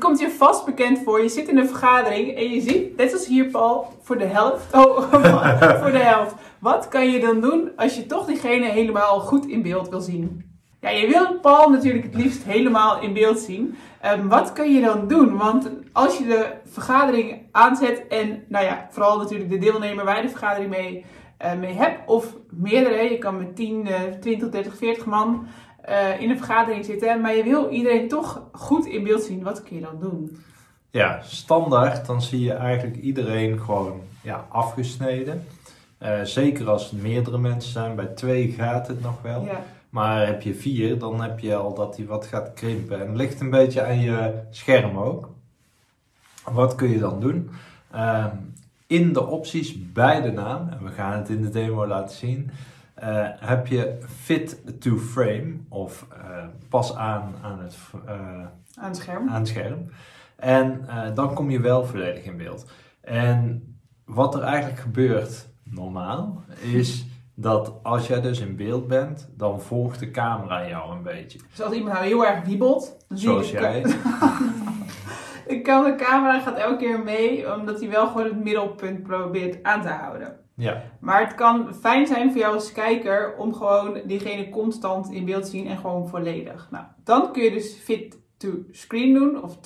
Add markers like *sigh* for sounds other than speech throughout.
Komt je vast bekend voor. Je zit in een vergadering en je ziet, net als hier Paul, voor de helft. Oh, *laughs* voor de helft. Wat kan je dan doen als je toch diegene helemaal goed in beeld wil zien? Ja, je wil Paul natuurlijk het liefst helemaal in beeld zien. Um, wat kun je dan doen? Want als je de vergadering aanzet en, nou ja, vooral natuurlijk de deelnemer waar je de vergadering mee, uh, mee hebt, of meerdere, je kan met 10, uh, 20, 30, 40 man uh, in een vergadering zitten, maar je wil iedereen toch goed in beeld zien. Wat kun je dan doen? Ja, standaard, dan zie je eigenlijk iedereen gewoon ja, afgesneden. Uh, zeker als het meerdere mensen zijn, bij twee gaat het nog wel. Ja. Maar heb je vier, dan heb je al dat hij wat gaat krimpen. En het ligt een beetje aan je scherm ook. Wat kun je dan doen? Uh, in de opties bij de naam, en we gaan het in de demo laten zien, uh, heb je fit to frame of uh, pas aan aan het, aan het scherm. Aan het scherm. En dan kom je wel volledig in beeld. En wat er eigenlijk gebeurt normaal is dat als jij dus in beeld bent, dan volgt de camera jou een beetje. Dus als iemand nou heel erg wiebelt, dan zie Zoals je jij. *laughs* de camera gaat elke keer mee, omdat hij wel gewoon het middelpunt probeert aan te houden. Ja. Maar het kan fijn zijn voor jou als kijker om gewoon diegene constant in beeld te zien en gewoon volledig. Nou, dan kun je dus fit to screen doen, of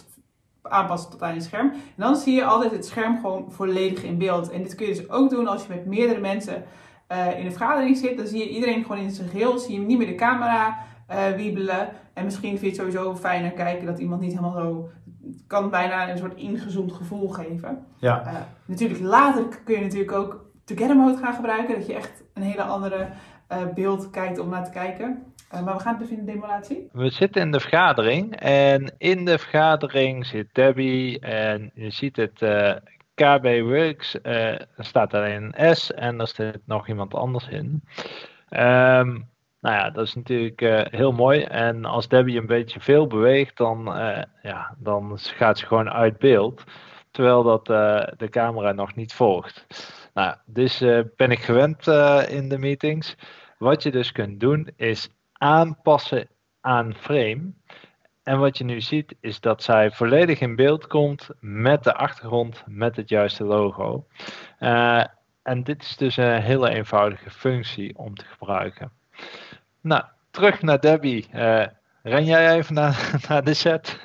aanpassen tot aan je scherm. En dan zie je altijd het scherm gewoon volledig in beeld. En dit kun je dus ook doen als je met meerdere mensen uh, in een vergadering zit. Dan zie je iedereen gewoon in zijn geheel. Zie je niet meer de camera uh, wiebelen. En misschien vind je het sowieso fijner kijken dat iemand niet helemaal zo... Het kan bijna een soort ingezoomd gevoel geven. Ja. Uh, natuurlijk later kun je natuurlijk ook Together Mode gaan gebruiken. Dat je echt een hele andere beeld kijkt om naar te kijken. Uh, maar we gaan het dus in de demo laten zien. We zitten in de vergadering en in de vergadering zit Debbie en je ziet het uh, KB Works. Uh, er staat alleen een S en er zit nog iemand anders in. Um, nou ja, dat is natuurlijk heel mooi. En als Debbie een beetje veel beweegt, dan, ja, dan gaat ze gewoon uit beeld. Terwijl dat de camera nog niet volgt. Nou, dus ben ik gewend in de meetings. Wat je dus kunt doen is aanpassen aan frame. En wat je nu ziet is dat zij volledig in beeld komt met de achtergrond, met het juiste logo. En dit is dus een hele eenvoudige functie om te gebruiken. Nou, terug naar Debbie. Uh, ren jij even naar, *laughs* de set?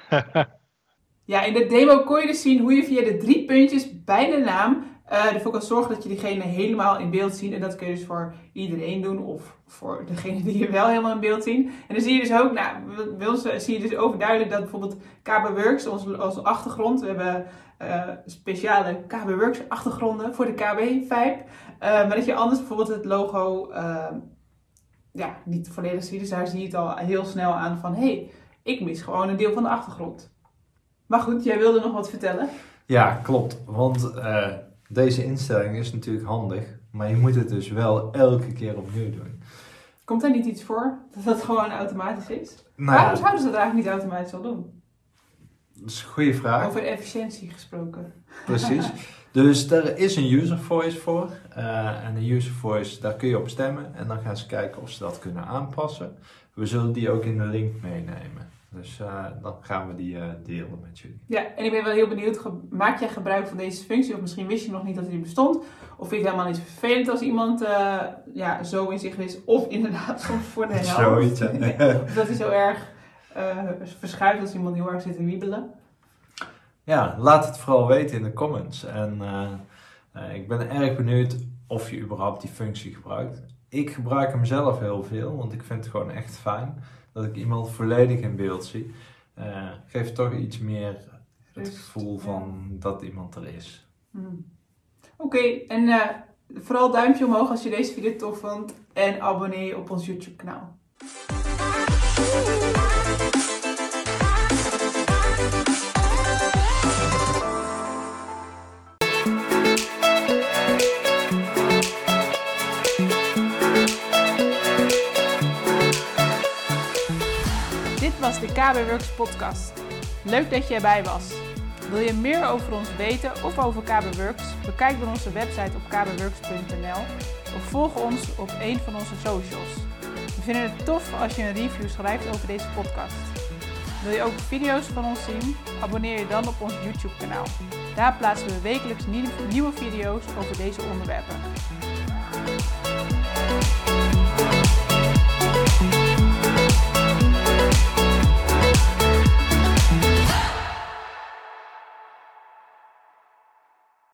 ja, in de demo kon je dus zien hoe je via de drie puntjes bij de naam uh, ervoor kan zorgen dat je diegene helemaal in beeld ziet. En dat kun je dus voor iedereen doen of voor degene die je wel helemaal in beeld zien. En dan zie je dus ook, nou, bij ons zie je dus overduidelijk dat bijvoorbeeld KB Works als achtergrond, we hebben speciale KB Works achtergronden voor de KB-5. Uh, maar dat je anders bijvoorbeeld het logo ja, niet volledig ziet. Dus daar zie je het al heel snel aan van, hé, hey, ik mis gewoon een deel van de achtergrond. Maar goed, jij wilde nog wat vertellen? Ja, klopt. Want uh, deze instelling is natuurlijk handig, maar je moet het dus wel elke keer opnieuw doen. Komt er niet iets voor dat dat gewoon automatisch is? Nou, Waarom zouden ze dat eigenlijk niet automatisch al doen? Dat is een goede vraag. Over efficiëntie gesproken. Precies. *laughs* Dus er is een user voice voor. Uh, en de user voice, daar kun je op stemmen. En dan gaan ze kijken of ze dat kunnen aanpassen. We zullen die ook in de link meenemen. Dus uh, dan gaan we die uh, delen met jullie. Ja, en ik ben wel heel benieuwd, maak jij gebruik van deze functie? Of misschien wist je nog niet dat die bestond? Of vind je het helemaal niet vervelend als iemand ja, zo in zich is? Of inderdaad *laughs* soms voor de *laughs* helft. Zoiets, of dat hij zo erg verschuift als iemand heel erg zit te wiebelen. Ja, laat het vooral weten in de comments. En ik ben erg benieuwd of je überhaupt die functie gebruikt. Ik gebruik hem zelf heel veel, want ik vind het gewoon echt fijn dat ik iemand volledig in beeld zie, uh, geeft toch iets meer het gevoel van dat iemand er is. Hmm. Oké, okay, en uh, vooral duimpje omhoog als je deze video tof vond en abonneer je op ons YouTube kanaal. Dit was de KB Works podcast. Leuk dat je erbij was. Wil je meer over ons weten of over KB Works? Bekijk dan onze website op kbworks.nl of volg ons op een van onze socials vinden het tof als je een review schrijft over deze podcast. Wil je ook video's van ons zien? Abonneer je dan op ons YouTube-kanaal. Daar plaatsen we wekelijks nieuwe video's over deze onderwerpen.